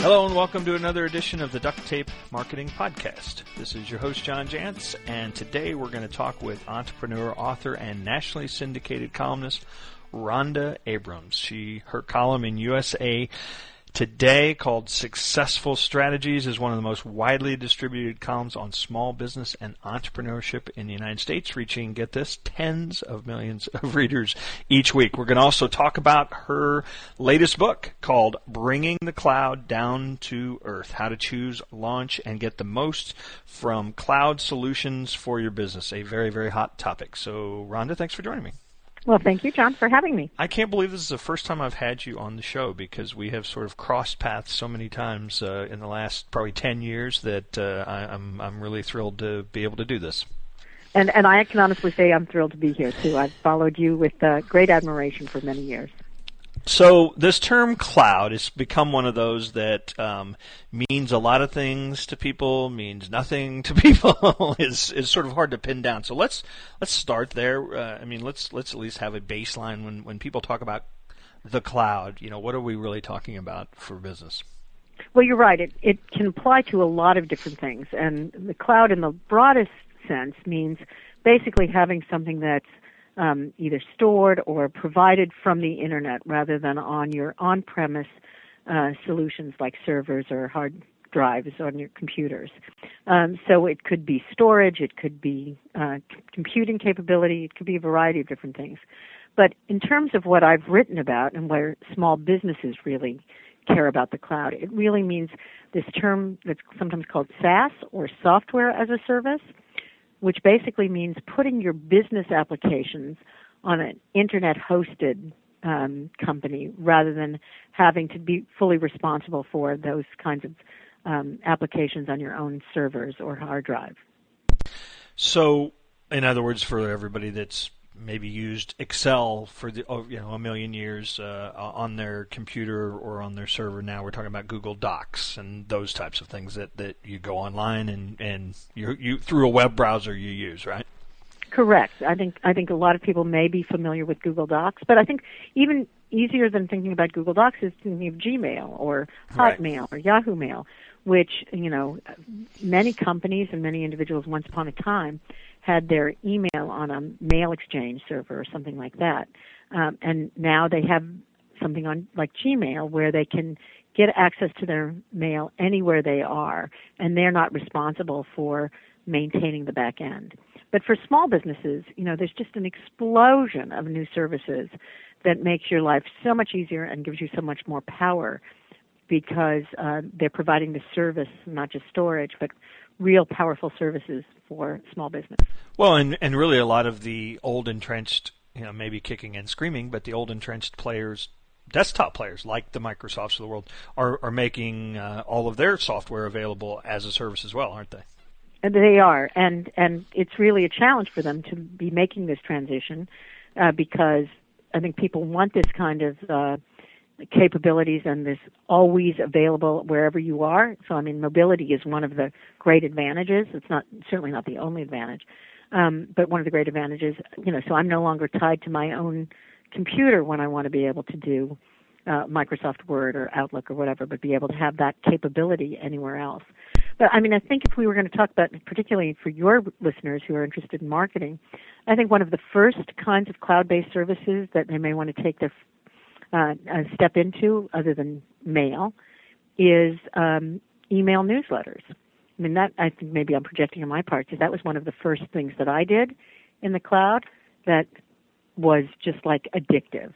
Hello and welcome to another edition of the Duct Tape Marketing Podcast. This is your host, John Jantsch, and today we're going to talk with entrepreneur, author, and nationally syndicated columnist Rhonda Abrams. She, her column in USA Today, called Successful Strategies, is one of the most widely distributed columns on small business and entrepreneurship in the United States, reaching, get this, tens of millions of readers each week. We're going to also talk about her latest book called Bringing the Cloud Down to Earth How to Choose, Launch, and Get the Most from Cloud Solutions for Your Business. A very, very hot topic. So, Rhonda, thanks for joining me. Well, thank you, John, for having me. I can't believe this is the first time I've had you on the show because we have sort of crossed paths so many times uh, in the last probably ten years that uh, I, I'm I'm really thrilled to be able to do this. And and I can honestly say I'm thrilled to be here too. I've followed you with uh, great admiration for many years. So this term cloud has become one of those that um, means a lot of things to people, means nothing to people. is is sort of hard to pin down. So let's let's start there. Uh, I mean, let's let's at least have a baseline when when people talk about the cloud. You know, what are we really talking about for business? Well, you're right. It it can apply to a lot of different things, and the cloud, in the broadest sense, means basically having something that's um, either stored or provided from the internet rather than on your on-premise uh, solutions like servers or hard drives on your computers. Um, so it could be storage, it could be uh, computing capability, it could be a variety of different things. But in terms of what I've written about and where small businesses really care about the cloud, it really means this term that's sometimes called SaaS or software as a service which basically means putting your business applications on an internet hosted um, company rather than having to be fully responsible for those kinds of um, applications on your own servers or hard drive. So, in other words, for everybody that's maybe used Excel for the oh, you know a million years uh, on their computer or on their server. Now we're talking about Google Docs and those types of things that, that you go online and and you you through a web browser you use, right? Correct. I think I think a lot of people may be familiar with Google Docs, but I think even easier than thinking about Google Docs is thinking of Gmail or Hotmail right. or Yahoo Mail, which you know many companies and many individuals once upon a time had their email on a mail exchange server or something like that. Um, and now they have something on like Gmail where they can get access to their mail anywhere they are, and they're not responsible for maintaining the back end. But for small businesses, you know, there's just an explosion of new services that makes your life so much easier and gives you so much more power because uh, they're providing the service, not just storage, but real powerful services for small business. Well, and and really a lot of the old entrenched, you know, maybe kicking and screaming, but the old entrenched players, desktop players like the Microsofts of the world, are are making uh, all of their software available as a service as well, aren't they? And they are, and and it's really a challenge for them to be making this transition uh, because I think people want this kind of uh, capabilities and this always available wherever you are. So I mean, mobility is one of the great advantages. It's not certainly not the only advantage, um, but one of the great advantages. You know, so I'm no longer tied to my own computer when I want to be able to do uh, Microsoft Word or Outlook or whatever, but be able to have that capability anywhere else. But I mean, I think if we were going to talk about, particularly for your listeners who are interested in marketing, I think one of the first kinds of cloud-based services that they may want to take their uh, step into other than mail is um, email newsletters. I mean, that I think maybe I'm projecting on my part because that was one of the first things that I did in the cloud that was just like addictive.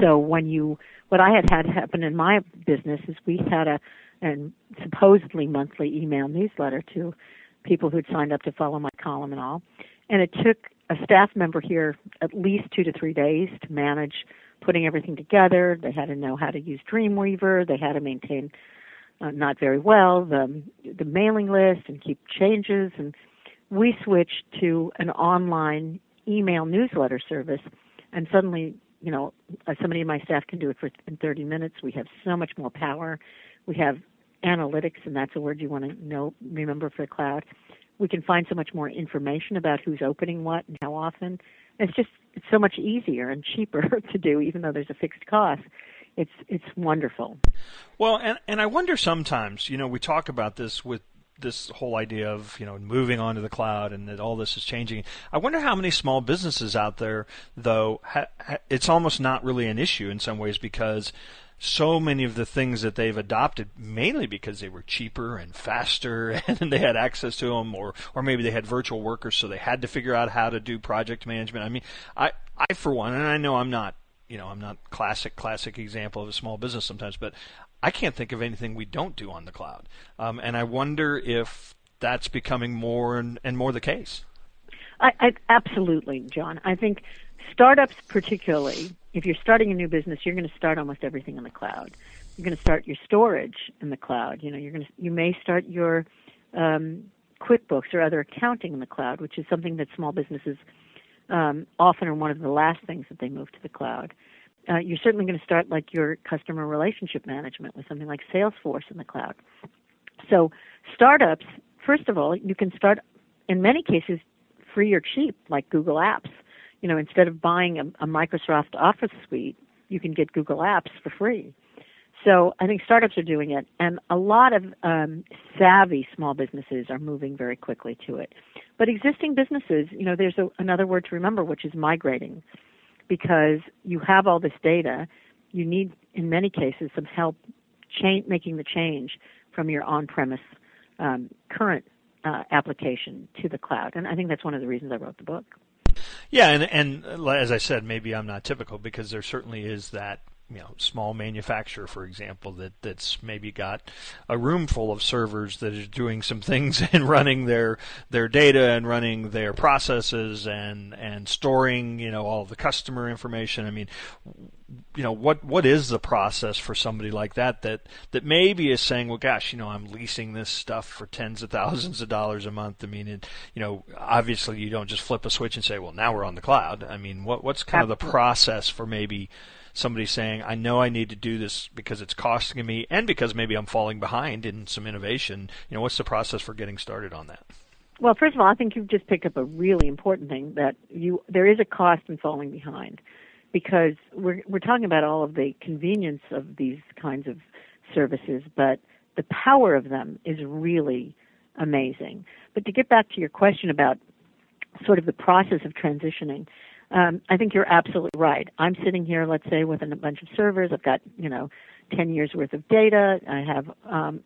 So when you, what I had had happen in my business is we had a, and supposedly monthly email newsletter to people who'd signed up to follow my column and all, and it took a staff member here at least two to three days to manage putting everything together. They had to know how to use Dreamweaver. They had to maintain uh, not very well the the mailing list and keep changes. And we switched to an online email newsletter service, and suddenly, you know, uh, somebody in my staff can do it for in 30 minutes. We have so much more power. We have analytics, and that's a word you want to know remember for the cloud. We can find so much more information about who's opening what and how often it's just it's so much easier and cheaper to do, even though there's a fixed cost. it's it's wonderful. Well, and and I wonder sometimes, you know, we talk about this with this whole idea of you know moving on to the cloud and that all this is changing. I wonder how many small businesses out there, though, ha, ha, it's almost not really an issue in some ways because so many of the things that they've adopted mainly because they were cheaper and faster and they had access to them or or maybe they had virtual workers so they had to figure out how to do project management. I mean, I I for one and I know I'm not you know, I'm not classic classic example of a small business sometimes, but I can't think of anything we don't do on the cloud. Um, and I wonder if that's becoming more and, and more the case. I, I absolutely, John. I think startups, particularly, if you're starting a new business, you're going to start almost everything in the cloud. You're going to start your storage in the cloud. You know, you're going to you may start your um, QuickBooks or other accounting in the cloud, which is something that small businesses um, often are one of the last things that they move to the cloud. Uh, you're certainly going to start like your customer relationship management with something like Salesforce in the cloud. So startups, first of all, you can start in many cases free or cheap, like Google Apps. You know, instead of buying a, a Microsoft Office suite, you can get Google Apps for free. So I think startups are doing it, and a lot of um, savvy small businesses are moving very quickly to it. But existing businesses, you know, there's a, another word to remember, which is migrating, because you have all this data. You need, in many cases, some help cha- making the change from your on-premise um, current uh, application to the cloud. And I think that's one of the reasons I wrote the book. Yeah, and and uh, as I said, maybe I'm not typical because there certainly is that you know small manufacturer, for example, that that's maybe got a room full of servers that is doing some things and running their their data and running their processes and and storing you know all the customer information. I mean, you know what what is the process for somebody like that that that maybe is saying well gosh you know I'm leasing this stuff for tens of thousands of dollars a month. I mean it, you know obviously you don't just flip a switch and say well now we're on the cloud. I mean what what's kind of the process for maybe somebody saying, I know I need to do this because it's costing me and because maybe I'm falling behind in some innovation. You know, what's the process for getting started on that? Well, first of all, I think you've just picked up a really important thing that you there is a cost in falling behind because we're we're talking about all of the convenience of these kinds of services, but the power of them is really amazing. But to get back to your question about sort of the process of transitioning, um, I think you're absolutely right. I'm sitting here, let's say, with a bunch of servers. I've got, you know, 10 years worth of data. I have um,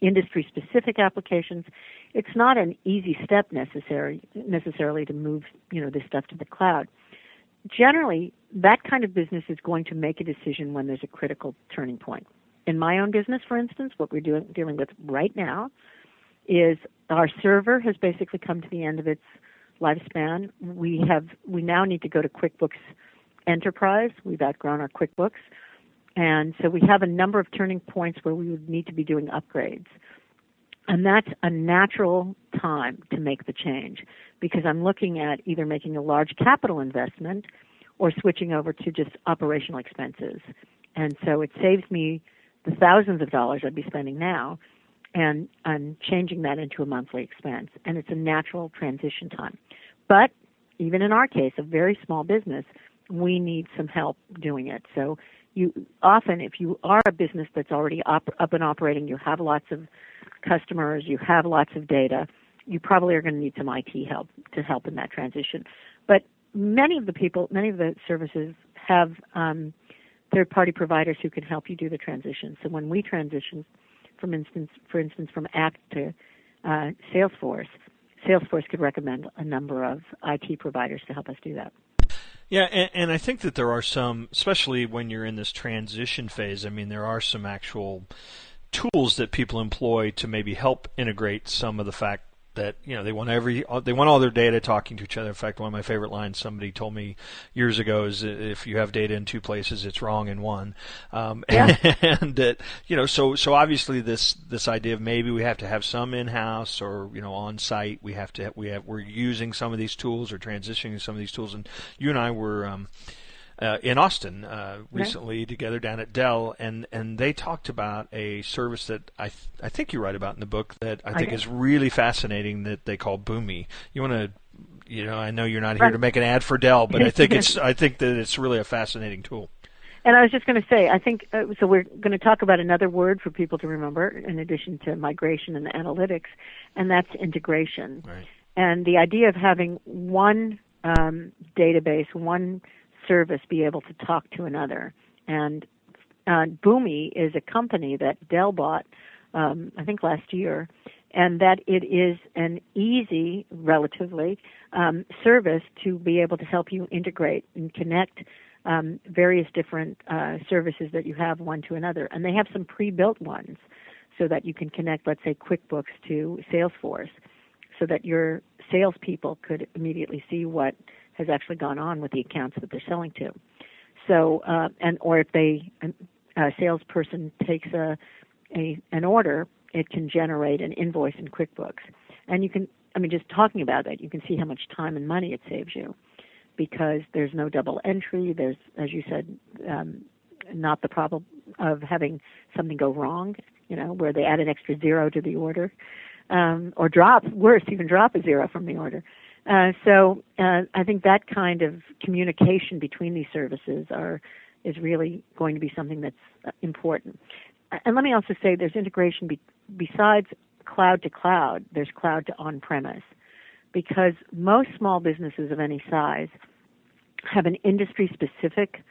industry specific applications. It's not an easy step necessary, necessarily to move, you know, this stuff to the cloud. Generally, that kind of business is going to make a decision when there's a critical turning point. In my own business, for instance, what we're doing, dealing with right now is our server has basically come to the end of its lifespan. We have we now need to go to QuickBooks Enterprise. We've outgrown our QuickBooks, and so we have a number of turning points where we would need to be doing upgrades. And that's a natural time to make the change because I'm looking at either making a large capital investment or switching over to just operational expenses. And so it saves me the thousands of dollars I'd be spending now and I'm changing that into a monthly expense. And it's a natural transition time. But even in our case, a very small business, we need some help doing it. So you often, if you are a business that's already up, up and operating, you have lots of customers, you have lots of data, you probably are going to need some IT help to help in that transition. But many of the people, many of the services have um, third-party providers who can help you do the transition. So when we transition from instance, for instance, from Act to uh, Salesforce, Salesforce could recommend a number of IT providers to help us do that. Yeah, and, and, I think that there are some, especially when you're in this transition phase. I mean, there are some actual tools that people employ to maybe help integrate some of the fact that you know they want every they want all their data talking to each other. In fact, one of my favorite lines somebody told me years ago is if you have data in two places, it's wrong in one. Um, yeah. and that you know so so obviously this this idea of maybe we have to have some in house or you know on site we have to we have we're using some of these tools or transitioning some of these tools and you and I were. Um, uh, in Austin uh, recently right. together down at Dell, and and they talked about a service that I th- I think you write about in the book that I think is really fascinating that they call Boomi. You want to you know, I know you're not here right. to make an ad for Dell, but I think it's I think that it's really a fascinating tool. And I was just going to say, I think uh, so. We're going to talk about another word for people to remember, in addition to migration and analytics, and that's integration. Right. And the idea of having one um, database, one service, be able to talk to another. And uh, Boomi is a company that Dell bought, um, I think last year, and that it is an easy, relatively, um, service to be able to help you integrate and connect um, various different uh, services that you have one to another. And they have some pre-built ones so that you can connect, let's say, QuickBooks to Salesforce, so that your salespeople could immediately see what has actually gone on with the accounts that they're selling to. So, uh, and or if they a salesperson takes a, a an order, it can generate an invoice in QuickBooks, and you can. I mean, just talking about that, you can see how much time and money it saves you, because there's no double entry. There's, as you said, um, not the problem of having something go wrong. You know, where they add an extra zero to the order, um, or drop. Worse, even drop a zero from the order. Uh, so uh, I think that kind of communication between these services are is really going to be something that's uh, important. And let me also say there's integration be- besides cloud to cloud, there's cloud to on premise. Because most small businesses of any size have an industry specific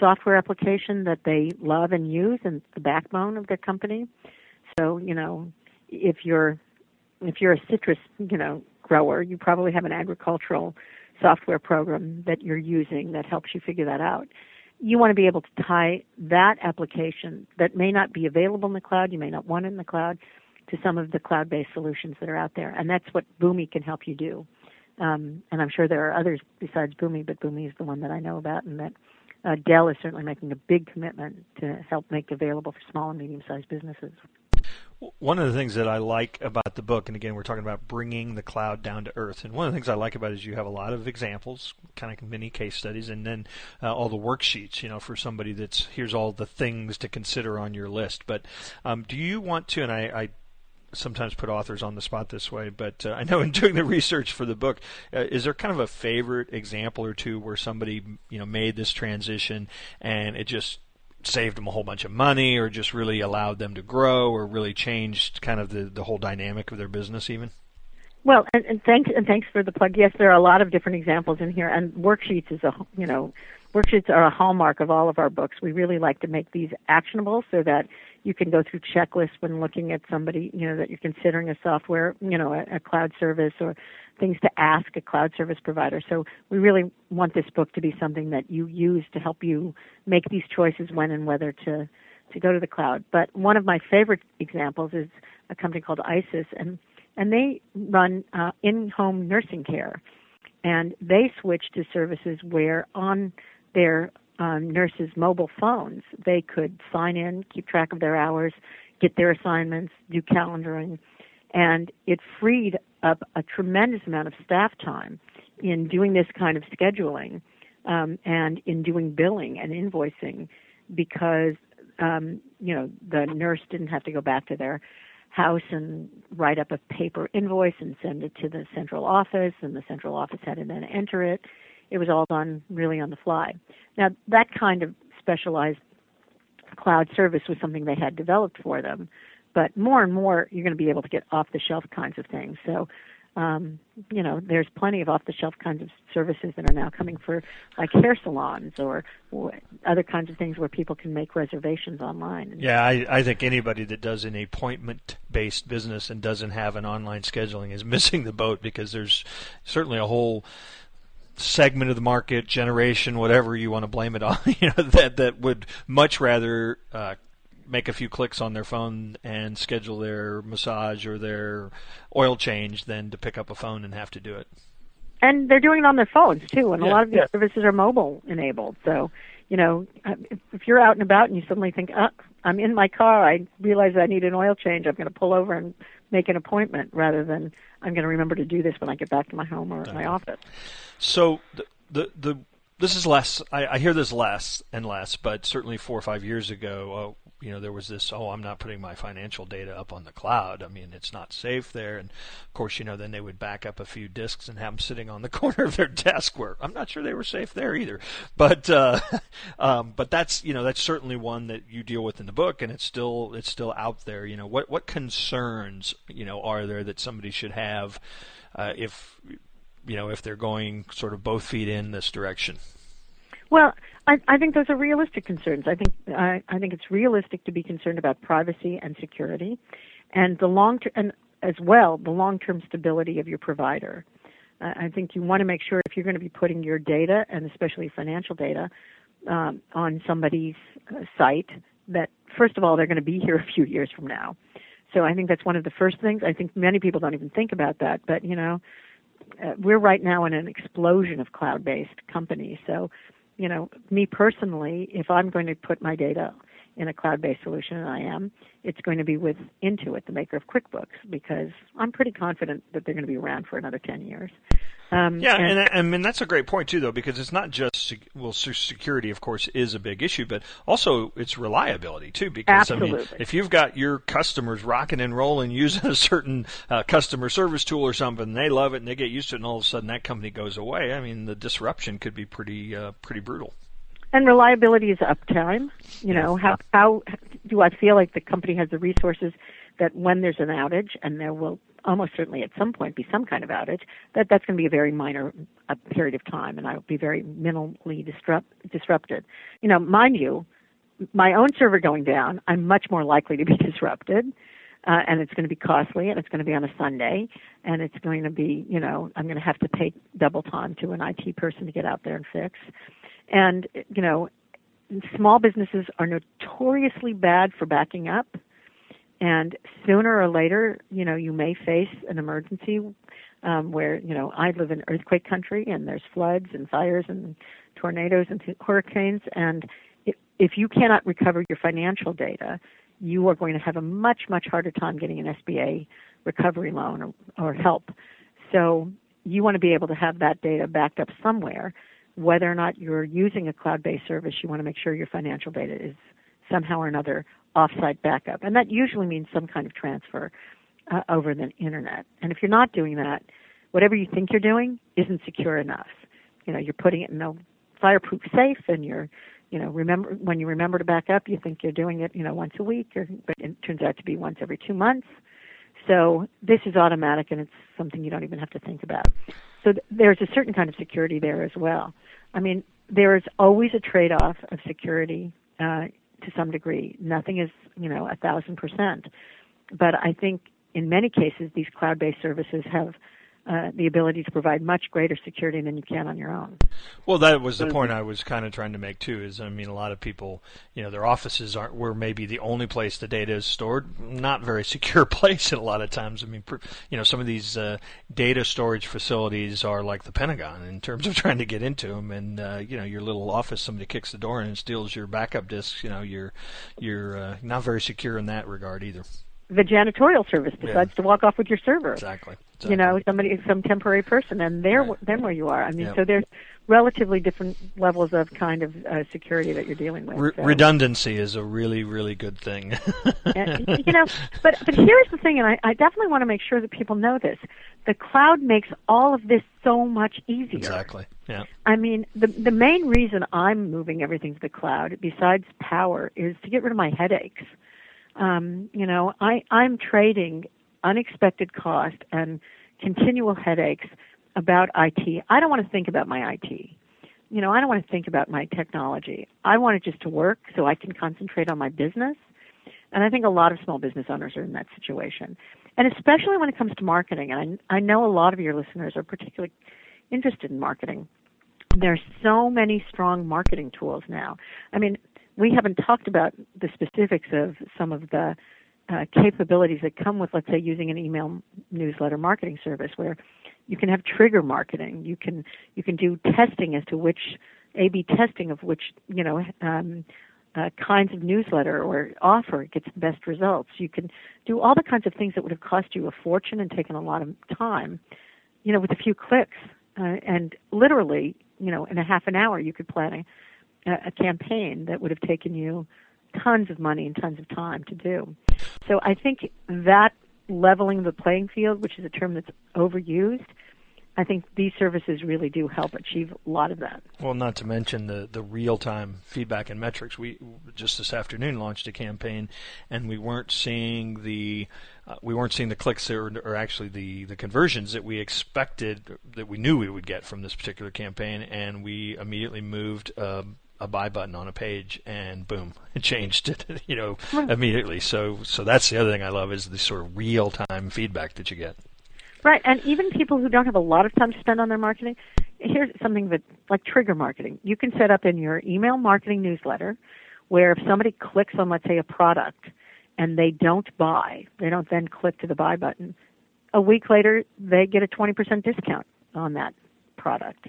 software application that they love and use and the backbone of their company. So, you know, if you're if you're a citrus, you know, grower, you probably have an agricultural software program that you're using that helps you figure that out you want to be able to tie that application that may not be available in the cloud, you may not want it in the cloud, to some of the cloud-based solutions that are out there, and that's what Boomi can help you do. Um, and I'm sure there are others besides Boomi, but Boomi is the one that I know about, and that uh, Dell is certainly making a big commitment to help make available for small and medium-sized businesses. One of the things that I like about the book, and again, we're talking about bringing the cloud down to earth, and one of the things I like about it is you have a lot of examples, kind of mini case studies, and then uh, all the worksheets, you know, for somebody that's here's all the things to consider on your list. But um, do you want to, and I, I sometimes put authors on the spot this way, but uh, I know in doing the research for the book, uh, is there kind of a favorite example or two where somebody you know made this transition and it just saved them a whole bunch of money or just really allowed them to grow or really changed kind of the, the whole dynamic of their business even? Well, and, and thanks and thanks for the plug. Yes, there are a lot of different examples in here, and worksheets is a you know worksheets are a hallmark of all of our books. We really like to make these actionable so that you can go through checklists when looking at somebody you know that you're considering a software you know a, a cloud service or things to ask a cloud service provider. So we really want this book to be something that you use to help you make these choices when and whether to to go to the cloud. But one of my favorite examples is a company called ISIS, and and they run uh, in-home nursing care, and they switched to services where on their um, nurses' mobile phones. They could sign in, keep track of their hours, get their assignments, do calendaring, and it freed up a tremendous amount of staff time in doing this kind of scheduling um, and in doing billing and invoicing because um, you know the nurse didn't have to go back to their house and write up a paper invoice and send it to the central office and the central office had to then enter it it was all done really on the fly now that kind of specialized cloud service was something they had developed for them but more and more, you're going to be able to get off the shelf kinds of things. So, um, you know, there's plenty of off the shelf kinds of services that are now coming for like hair salons or, other kinds of things where people can make reservations online. Yeah, I, I think anybody that does an appointment based business and doesn't have an online scheduling is missing the boat because there's certainly a whole segment of the market, generation, whatever you want to blame it on, you know, that that would much rather uh, make a few clicks on their phone and schedule their massage or their oil change than to pick up a phone and have to do it. And they're doing it on their phones too, and yeah, a lot of these yeah. services are mobile enabled. So, you know, uh, if you're out and about and you suddenly think, uh, I'm in my car, I realize I need an oil change, I'm going to pull over and make an appointment rather than I'm going to remember to do this when I get back to my home or my office. So the the, the this is less. I, I, hear this less and less, but certainly four or five years ago, uh, you know there was this oh I'm not putting my financial data up on the cloud. I mean it's not safe there. And of course you know then they would back up a few disks and have them sitting on the corner of their desk where I'm not sure they were safe there either. But uh, um, but that's you know that's certainly one that you deal with in the book, and it's still it's still out there. You know what what concerns you know are there that somebody should have uh, if you know if they're going sort of both feet in this direction. Well, I, I think those are realistic concerns. I think I, I think it's realistic to be concerned about privacy and security, and the long ter- and as well the long-term stability of your provider. Uh, I think you want to make sure if you're going to be putting your data and especially financial data um, on somebody's uh, site that first of all they're going to be here a few years from now. So I think that's one of the first things. I think many people don't even think about that, but you know, uh, we're right now in an explosion of cloud-based companies. So you know, me personally, if I'm going to put my data in a cloud-based solution, and I am, it's going to be with Intuit, the maker of QuickBooks, because I'm pretty confident that they're going to be around for another 10 years. Um, yeah, and, and, I mean that's a great point too, though, because it's not just well, security, of course, is a big issue, but also it's reliability too. Because absolutely. I mean, if you've got your customers rocking and rolling using a certain uh, customer service tool or something, they love it and they get used to it, and all of a sudden that company goes away. I mean, the disruption could be pretty uh, pretty brutal. And reliability is uptime. You know, how how do I feel like the company has the resources that when there's an outage, and there will almost certainly at some point be some kind of outage, that that's going to be a very minor uh, period of time, and I will be very minimally disrupt, disrupted. You know, mind you, my own server going down, I'm much more likely to be disrupted. Uh, and it's going to be costly, and it's going to be on a Sunday, and it's going to be, you know, I'm going to have to pay double time to an IT person to get out there and fix. And, you know, small businesses are notoriously bad for backing up and sooner or later, you know, you may face an emergency um, where, you know, I live in earthquake country and there's floods and fires and tornadoes and hurricanes. And if you cannot recover your financial data, you are going to have a much, much harder time getting an SBA recovery loan or, or help. So you want to be able to have that data backed up somewhere. Whether or not you're using a cloud based service, you want to make sure your financial data is somehow or another offsite backup. And that usually means some kind of transfer uh, over the internet. And if you're not doing that, whatever you think you're doing isn't secure enough. You know, you're putting it in a fireproof safe and you're you know remember when you remember to back up you think you're doing it you know once a week or but it turns out to be once every two months so this is automatic and it's something you don't even have to think about so th- there's a certain kind of security there as well i mean there is always a trade off of security uh, to some degree. Nothing is, you know, a thousand percent. But I think in many cases, these cloud-based services have uh, the ability to provide much greater security than you can on your own. Well, that was the point I was kind of trying to make too. Is I mean, a lot of people, you know, their offices aren't where maybe the only place the data is stored. Not very secure place at a lot of times. I mean, you know, some of these uh, data storage facilities are like the Pentagon in terms of trying to get into them. And uh, you know, your little office, somebody kicks the door in and steals your backup disks. You know, you're you're uh, not very secure in that regard either the janitorial service decides yeah. to walk off with your server. Exactly. exactly. You know, somebody, some temporary person, and they're right. then where you are. I mean, yep. so there's relatively different levels of kind of uh, security that you're dealing with. Re- so. Redundancy is a really, really good thing. and, you know, but but here's the thing, and I, I definitely want to make sure that people know this: the cloud makes all of this so much easier. Exactly. Yeah. I mean, the the main reason I'm moving everything to the cloud, besides power, is to get rid of my headaches um, you know, I, I'm trading unexpected cost and continual headaches about IT. I don't want to think about my IT. You know, I don't want to think about my technology. I want it just to work so I can concentrate on my business. And I think a lot of small business owners are in that situation. And especially when it comes to marketing. And I, I know a lot of your listeners are particularly interested in marketing. There's so many strong marketing tools now. I mean, we haven't talked about the specifics of some of the uh, capabilities that come with, let's say, using an email newsletter marketing service, where you can have trigger marketing. You can you can do testing as to which A/B testing of which you know um, uh, kinds of newsletter or offer gets the best results. You can do all the kinds of things that would have cost you a fortune and taken a lot of time, you know, with a few clicks. Uh, and literally, you know, in a half an hour, you could plan a a campaign that would have taken you tons of money and tons of time to do. So I think that leveling the playing field, which is a term that's overused, I think these services really do help achieve a lot of that. Well, not to mention the, the real time feedback and metrics. We just this afternoon launched a campaign, and we weren't seeing the uh, we weren't seeing the clicks or, or, actually the, the conversions that we expected that we knew we would get from this particular campaign, and we immediately moved. Uh, a buy button on a page and boom it changed it you know immediately. So so that's the other thing i love is the sort of real time feedback that you get. Right, and even people who don't have a lot of time to spend on their marketing, here's something that, like trigger marketing. You can set up in your email marketing newsletter where if somebody clicks on, let's say, a product and they don't buy, they don't then click to the buy button, a week later they get a 20% discount on that product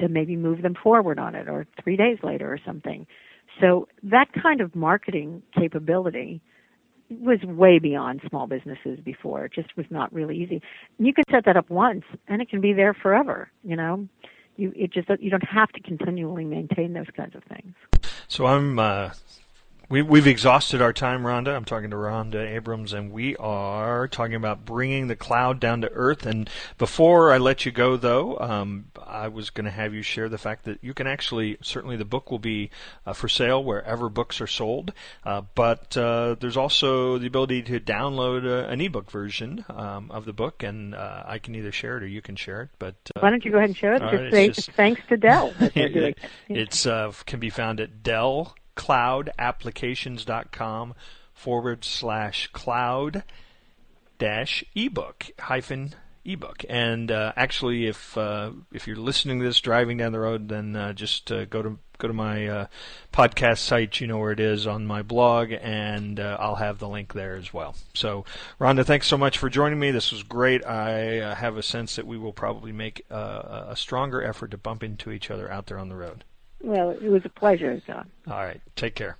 to maybe move them forward on it or three days later or something. So that kind of marketing capability was way beyond small businesses before. It just was not really easy. And you can set that up once, and it can be there forever. You know, you it just you don't have to continually maintain those kinds of things. So I'm uh, we, we've exhausted our time, Rhonda. I'm talking to Rhonda Abrams, and we are talking about bringing the cloud down to earth. And before I let you go, though, um, I was going to have you share the fact that you can actually, certainly the book will be uh, for sale wherever books are sold, uh, but uh, there's also the ability to download a, an ebook version um, of the book, and uh, I can either share it or you can share it. But uh, Why don't you go ahead and share it? Just right, say just, thanks to Dell. it, it's uh, can be found at Dell cloudapplications.com forward slash cloud dash ebook hyphen ebook. And uh, actually, if uh, if you're listening to this driving down the road, then uh, just uh, go to go to my uh, podcast site. You know where it is on my blog, and uh, I'll have the link there as well. So, Rhonda, thanks so much for joining me. This was great. I have a sense that we will probably make a stronger effort to bump into each other out there on the road. Well, it was a pleasure, John. All right. Take care.